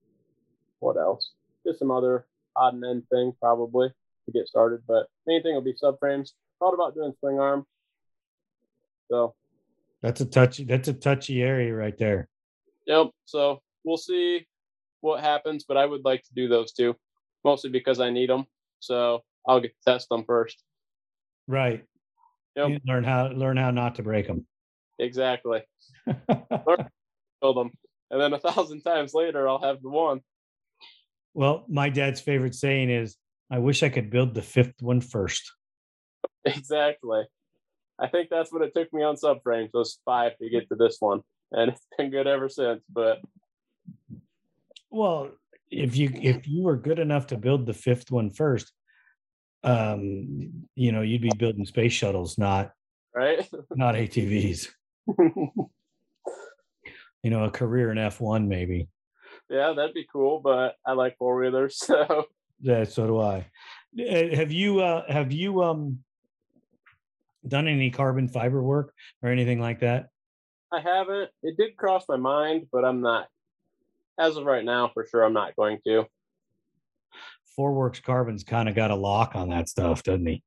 what else? Just some other odd and end things probably to get started, but anything will be subframes. Thought about doing swing arm. So that's a touchy that's a touchy area right there. Yep. So we'll see what happens, but I would like to do those two, mostly because I need them. So I'll get to test them first. Right. Yep. learn how learn how not to break them. Exactly. build them, and then a thousand times later, I'll have the one. Well, my dad's favorite saying is, "I wish I could build the fifth one first. Exactly. I think that's what it took me on subframes those five to get to this one, and it's been good ever since. But well, if you if you were good enough to build the fifth one first, um, you know, you'd be building space shuttles, not right, not ATVs. you know, a career in F one maybe. Yeah, that'd be cool, but I like four wheelers, so yeah, so do I. Eh, have you uh have you um done any carbon fiber work or anything like that? I haven't. It did cross my mind, but I'm not as of right now, for sure, I'm not going to. Four Works Carbon's kind of got a lock on that stuff, doesn't he?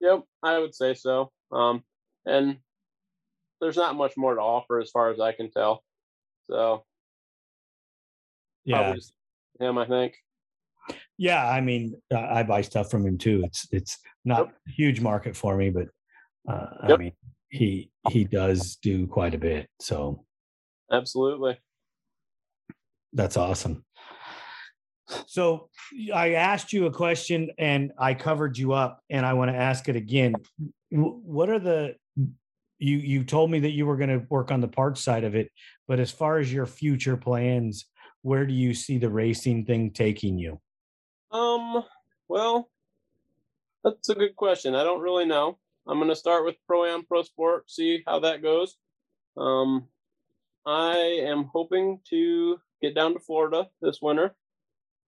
Yep, I would say so. Um, and there's not much more to offer as far as I can tell. So, yeah, him, I think. Yeah, I mean, uh, I buy stuff from him too. It's it's not yep. a huge market for me, but uh, yep. I mean, he he does do quite a bit. So, absolutely. That's awesome. So I asked you a question and I covered you up and I want to ask it again. What are the you you told me that you were going to work on the parts side of it, but as far as your future plans, where do you see the racing thing taking you? Um, well, that's a good question. I don't really know. I'm going to start with Pro Am Pro Sport, see how that goes. Um, I am hoping to get down to Florida this winter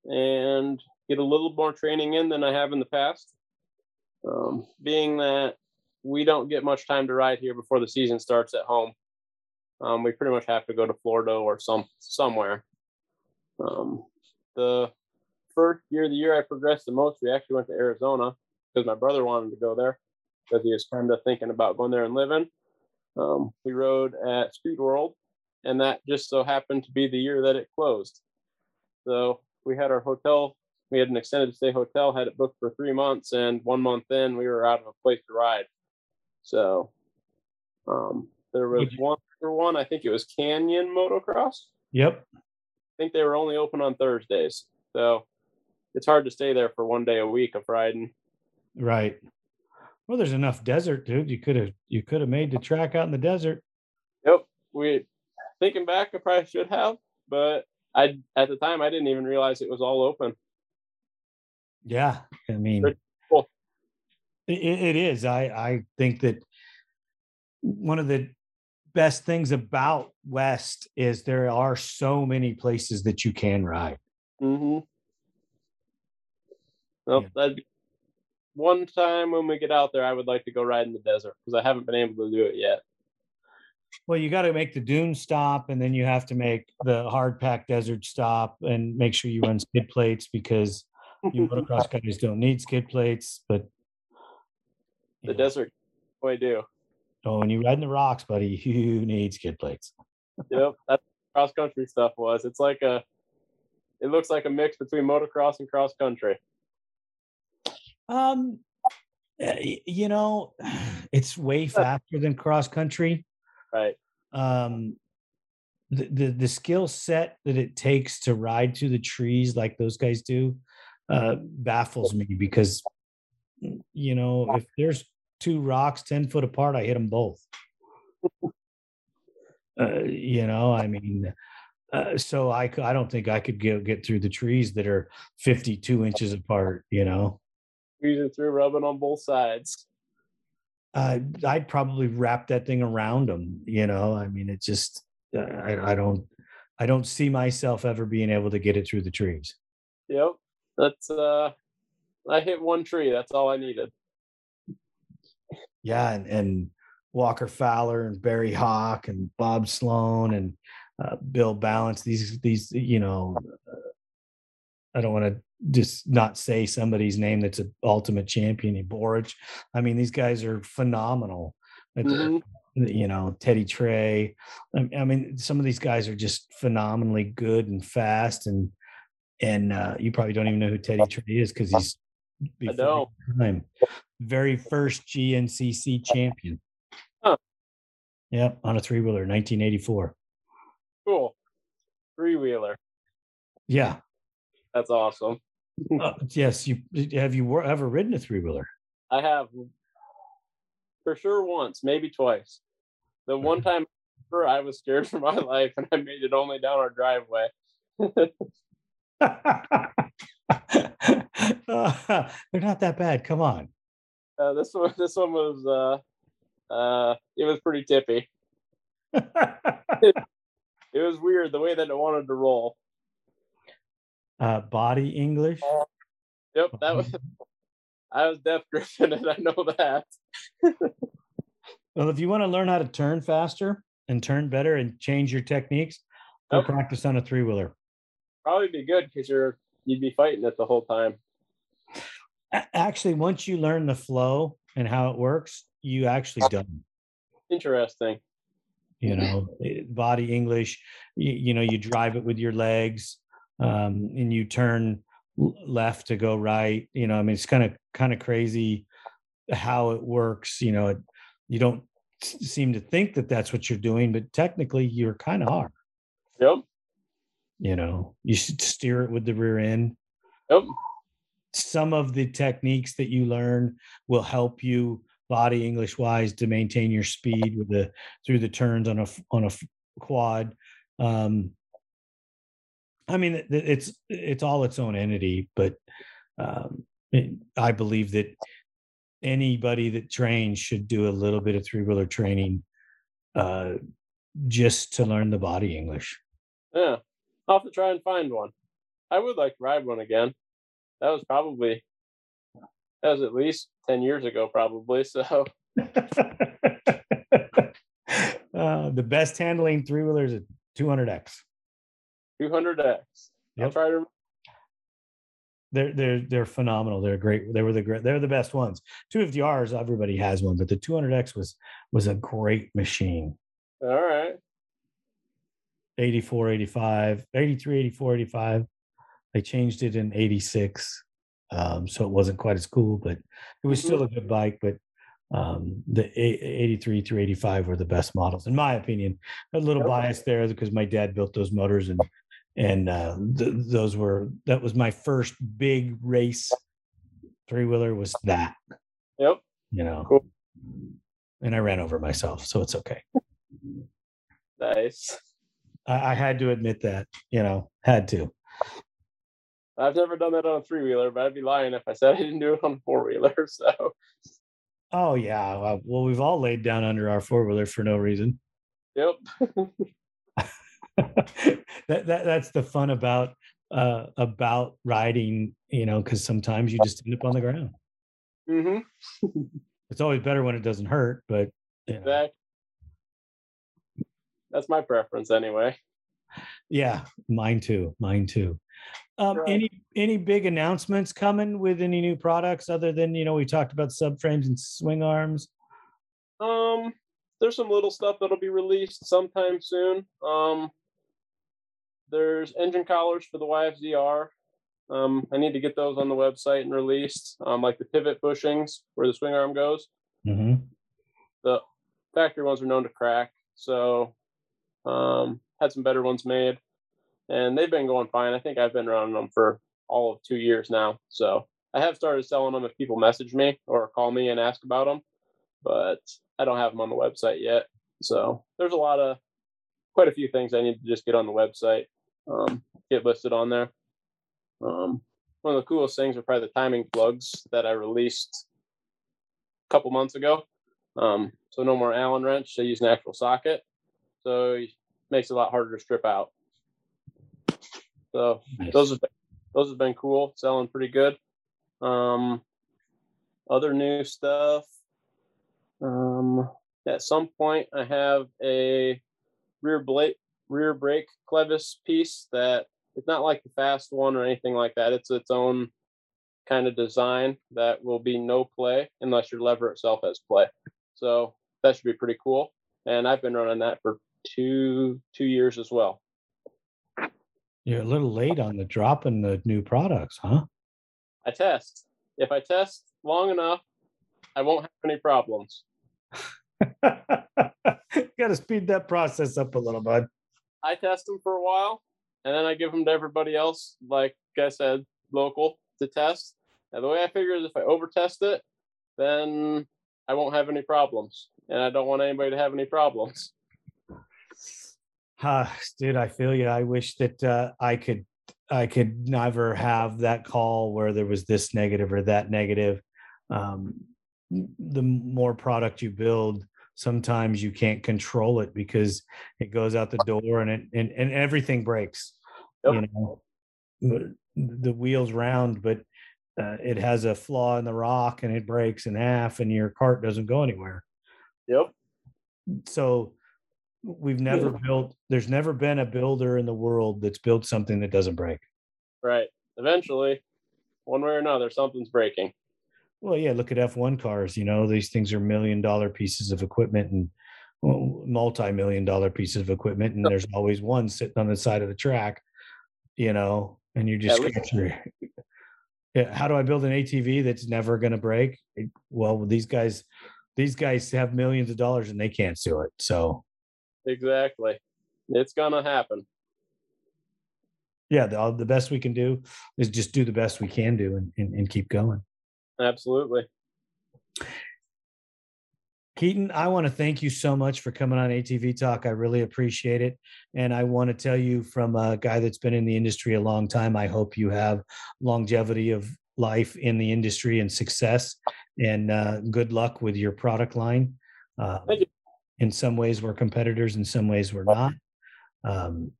and get a little more training in than I have in the past. Um, being that we don't get much time to ride here before the season starts at home, um, we pretty much have to go to Florida or some somewhere. Um, the first year, the year I progressed the most, we actually went to Arizona because my brother wanted to go there because he was kind of thinking about going there and living. Um, we rode at Speed World and that just so happened to be the year that it closed. So we had our hotel, we had an extended stay hotel, had it booked for three months, and one month in, we were out of a place to ride. So um, there was one for one, I think it was Canyon Motocross. Yep. I think they were only open on Thursdays. So it's hard to stay there for one day a week of riding. Right. Well, there's enough desert, dude. You could have you could have made the track out in the desert. Yep. We thinking back, I probably should have, but I at the time I didn't even realize it was all open. Yeah, I mean, cool. it, it is. I I think that one of the best things about West is there are so many places that you can ride. Mm-hmm. Well, yeah. that'd be one time when we get out there, I would like to go ride in the desert because I haven't been able to do it yet. Well, you got to make the dune stop, and then you have to make the hard packed desert stop, and make sure you run skid plates because you motocross guys don't need skid plates. But the desert, boy, do. Oh, when you ride in the rocks, buddy, you need skid plates. yep, that's cross country stuff was. It's like a, it looks like a mix between motocross and cross country. Um, eh, you know, it's way faster than cross country. Right. Um, the the, the skill set that it takes to ride through the trees like those guys do uh, baffles me because you know if there's two rocks 10 foot apart i hit them both. Uh, you know i mean uh, so I, I don't think i could get, get through the trees that are 52 inches apart you know? Squeezing through rubbing on both sides. Uh, i'd probably wrap that thing around them you know? I mean it just uh, I, I don't i don't see myself ever being able to get it through the trees. Yep. That's uh i hit one tree that's all i needed yeah, and, and Walker Fowler and Barry Hawk and Bob Sloan and uh, Bill Ballance. These these you know, uh, I don't want to just not say somebody's name that's an ultimate champion. Borich. I mean, these guys are phenomenal. Mm-hmm. You know, Teddy Trey. I mean, some of these guys are just phenomenally good and fast and and uh, you probably don't even know who Teddy Trey is because he's before time very first GNCC champion. Huh. Yep, on a three wheeler, 1984. Cool. Three wheeler. Yeah. That's awesome. uh, yes. You have you ever ridden a three wheeler? I have for sure once, maybe twice. The one time I was scared for my life and I made it only down our driveway. uh, they're not that bad. Come on. Uh, this one, this one was, uh, uh, it was pretty tippy. it, it, was weird the way that it wanted to roll. Uh, body English. Yep, that was. I was deaf Griffin, and I know that. well, if you want to learn how to turn faster and turn better and change your techniques, go yep. practice on a three wheeler. Probably be good because you're you'd be fighting it the whole time. Actually once you learn the flow and how it works you actually done interesting. You know eh, body english you, you know you drive it with your legs um, and you turn left to go right. You know i mean it's kind of kind of crazy how it works you know it, you don't seem to think that that's what you're doing but technically you're kind of are. yep you know you should steer it with the rear end. Yep. Some of the techniques that you learn will help you body english wise to maintain your speed with the through the turns on a on a quad. Um i mean it's it's all its own entity but um it, i believe that anybody that trains should do a little bit of three wheeler training uh just to learn the body english. Yeah i'll have to try and find one i would like to ride one again that was probably that was at least 10 years ago probably so uh, the best handling three wheelers at 200x 200x yep. i'll try to they're they're they're phenomenal. They're great. They were the great. They're the best ones. 250Rs, everybody has one, but the 200X was was a great machine. All right. 84, 85, 83, 84, 85. They changed it in 86. Um, so it wasn't quite as cool, but it was still mm-hmm. a good bike. But um, the 83 through 85 were the best models, in my opinion. A little okay. bias there because my dad built those motors and and uh, th- those were that was my first big race three wheeler was that. Yep. You know. Cool. And I ran over myself, so it's okay. Nice. I, I had to admit that, you know, had to. I've never done that on a three wheeler, but I'd be lying if I said I didn't do it on a four wheeler. So. Oh yeah, well we've all laid down under our four wheeler for no reason. Yep. that, that that's the fun about uh about riding, you know, because sometimes you just end up on the ground. Mm-hmm. it's always better when it doesn't hurt, but you know. exactly. That's my preference anyway. Yeah, mine too. Mine too. Um, Right. Any any big announcements coming with any new products other than you know we talked about subframes and swing arms? Um, there's some little stuff that'll be released sometime soon. Um, there's engine collars for the YFZR. Um, I need to get those on the website and released. Um, like the pivot bushings where the swing arm goes. Mm-hmm. The factory ones are known to crack, so um, had some better ones made, and they've been going fine. I think I've been running them for all of two years now. So I have started selling them if people message me or call me and ask about them, but I don't have them on the website yet. So there's a lot of quite a few things I need to just get on the website, um, get listed on there. Um, one of the coolest things are probably the timing plugs that I released a couple months ago. Um, so no more Allen wrench. I use an actual socket, so it makes it a lot harder to strip out. So those have been, those have been cool, selling pretty good. Um, other new stuff. Um, at some point, I have a rear blade, rear brake clevis piece that it's not like the fast one or anything like that. It's its own kind of design that will be no play unless your lever itself has play. So that should be pretty cool. And I've been running that for two two years as well. You're a little late on the dropping the new products, huh? I test. If I test long enough, I won't have any problems. you Got to speed that process up a little, bud. I test them for a while, and then I give them to everybody else, like I said, local to test. And the way I figure is if I over test it, then I won't have any problems. And I don't want anybody to have any problems. Ah, dude, I feel you. I wish that uh, I could I could never have that call where there was this negative or that negative. Um, the more product you build, sometimes you can't control it because it goes out the door and it and, and everything breaks. Yep. You know, the- the wheel's round, but uh, it has a flaw in the rock and it breaks in half, and your cart doesn't go anywhere Yep. so we've never built there's never been a builder in the world that's built something that doesn't break Right. Eventually, one way or another, something's breaking. well yeah look at f1 cars you know these things are million dollar pieces of equipment and multi-million dollar pieces of equipment and there's always one sitting on the side of the track you know and you just At least- scratch your yeah, how do i build an atv that's never going to break well these guys these guys have millions of dollars and they can't do it so Exactly. It's gonna happen. yeah the, the best we can do is just do the best we can do and, and, and keep going Absolutely. keaton i want to thank you so much for coming on atv talk i really appreciate it and i want to tell you from a guy that's been in the industry a long time i hope you have longevity of life in the industry and success and uh, good luck with your product line uh, Thank you. In some ways we're competitors in some ways we're not um,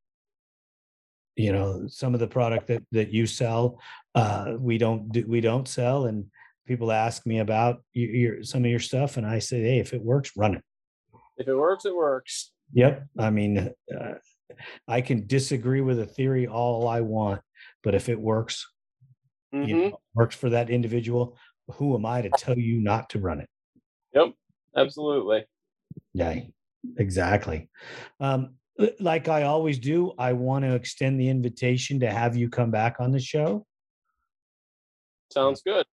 you know some of the product that that you sell uh we don't do we don't sell and people ask me about your, your some of your stuff and i say hey if it works run it If it works, it works. yep i mean uh, i can disagree with a theory all i want but if it works hmm you know, works for that individual who am i to tell you not to run it Yep, Absolutely. Yeah, exactly. Um, like I always do, I want to extend the invitation to have you come back on the show. Sounds good.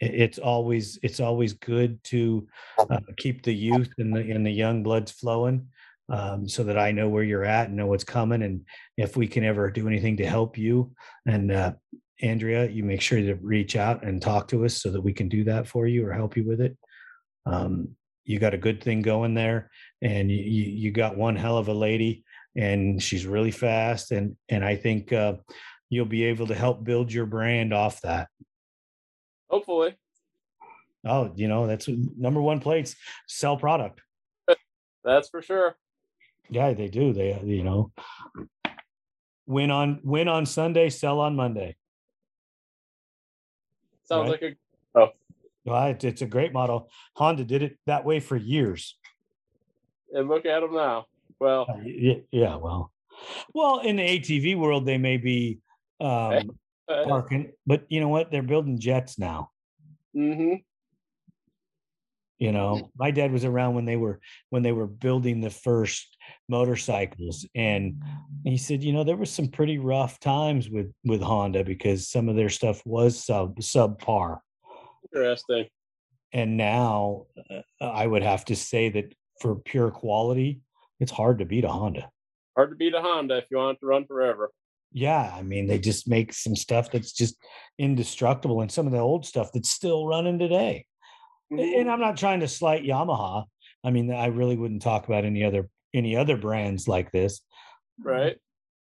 It's always it's always good to uh, keep the youth and the and the young bloods flowing, um, so that I know where you're at and know what's coming, and if we can ever do anything to help you. And uh, Andrea, you make sure to reach out and talk to us so that we can do that for you or help you with it. Um, you got a good thing going there, and you you you got one hell of a lady, and she's really fast, and and I think uh, you'll be able to help build your brand off that. Hopefully. Oh, you know, that's number one plates sell product. That's for sure. Yeah, they do. They, uh, you know, win on win on Sunday, sell on Monday. Sounds Right. like a Well, it's, it's a great model. Honda did it that way for years. and look at them now. Well, Uh, Yeah, well, well, in the ATV world, they may be um, uh, parking, but you know what? They're building jets now. Mm-hmm. You know, my dad was around when they were when they were building the first motorcycles, and he said, you know, there was some pretty rough times with with Honda because some of their stuff was sub subpar. Interesting. And now, uh, I would have to say that for pure quality, it's hard to beat a Honda. Hard to beat a Honda if you want it to run forever. Yeah, I mean, they just make some stuff that's just indestructible, and some of the old stuff that's still running today. Mhm. And I'm not trying to slight Yamaha. I mean, I really wouldn't talk about any other any other brands like this. Right.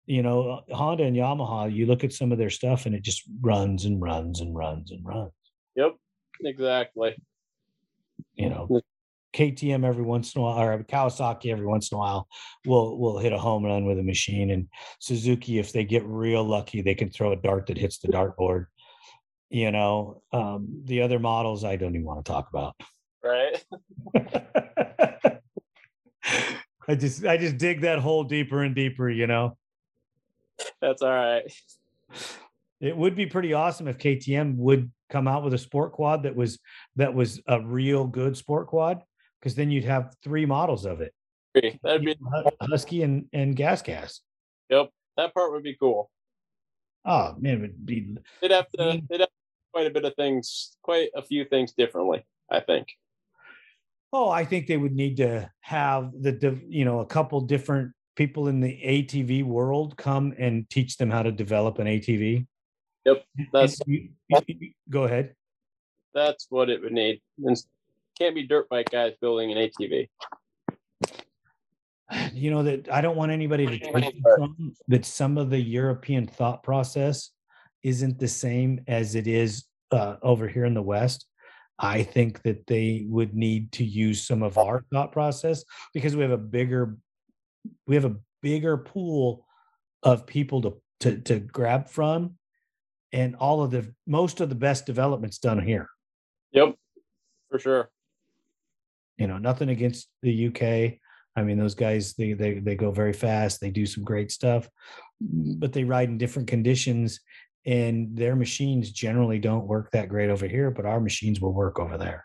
You know, Honda and Yamaha. You look at some of their stuff, and it just runs and runs and runs and runs. Yep. Exactly. You know, KTM every once in a while, or Kawasaki every once in a while, will will hit a home run with a machine. And Suzuki, if they get real lucky, they can throw a dart that hits the dartboard. You know, um, the other models I don't even want to talk about. Right. I just I just dig that hole deeper and deeper, you know. That's all right. It would be pretty awesome if KTM would come out with a sport quad that was that was a real good sport quad, because then you'd have three models of it. That'd be Husky and, and Gas Gas. yep. That part would be cool. Oh man, it would be They'd have to. Mm. They'd have quite a bit of things. Quite a few things differently. I think. oh, I think they would need to have the you know, a couple different people in the ATV world come and teach them how to develop an ATV. Yep. That's you- you- you- go ahead. that's what it would need. And can't be dirt bike guys building an ATV. you know that I don't want anybody to take that some of the European thought process isn't the same as it is uh, over here in the West. I think that they would need to use some of our thought process because we have a bigger we have a bigger pool of people to to, to grab from and all of the most of the best developments done here Yep. For sure. you know nothing against the uk i mean those guys they they, they go very fast they do some great stuff but they ride in different conditions and their machines generally don't work that great over here but our machines will work over there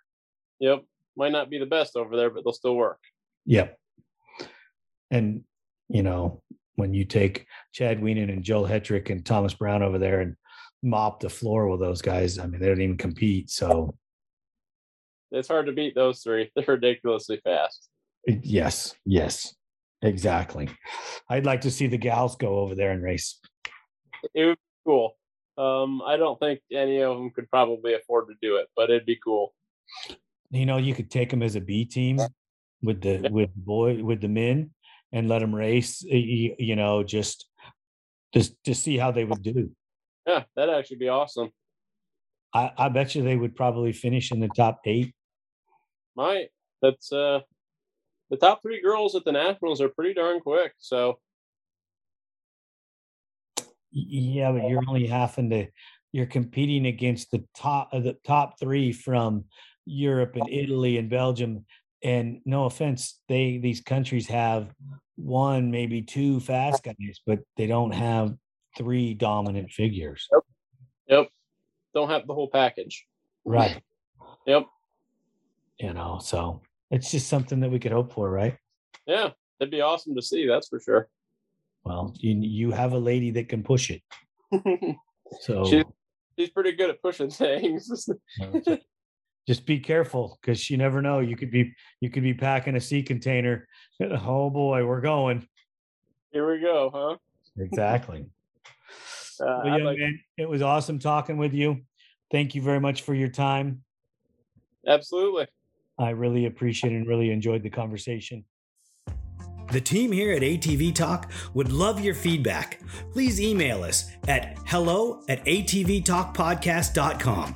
Yep. Might not be the best over there, but they'll still work. yep and you know when you take chad Wienen and joel hetrick and thomas brown over there and mop the floor with those guys i mean they don't even compete so It's hard to beat those three. They're ridiculously fast. yes yes exactly i'd like to see the gals go over there and race It would be cool. Um, I don't think any of them could probably afford to do it, but it'd be cool. you know you could take them as a b team with the Yeah. with boy with the men and let them race y- y- you know just just to see how they would do Yeah, that'd actually be awesome. i i bet you they would probably finish in the top eight Might. That's uh the top three girls at the nationals are pretty darn quick. So yeah but you're only having to you're competing against the top of the top three from europe and italy and belgium and no offense they these countries have one maybe two fast guys but they don't have three dominant figures yep. Don't have the whole package. right Yep. you know so it's just something that we could hope for right Yeah. It'd be awesome to see, that's for sure. well you you have a lady that can push it so She- She's pretty good at pushing things. just be careful because you never know you could be you could be packing a sea container oh boy we're going Here we go, huh? exactly Uh, well, young like- man, it was awesome talking with you thank you very much for your time absolutely. i really appreciate and really enjoyed the conversation The team here at ATV Talk would love your feedback. Please email us at hello at atvtalkpodcast.com.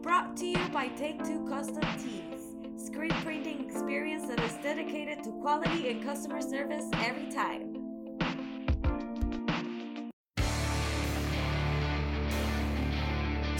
Brought to you by Take Two Custom Tees. Screen printing experience that is dedicated to quality and customer service every time.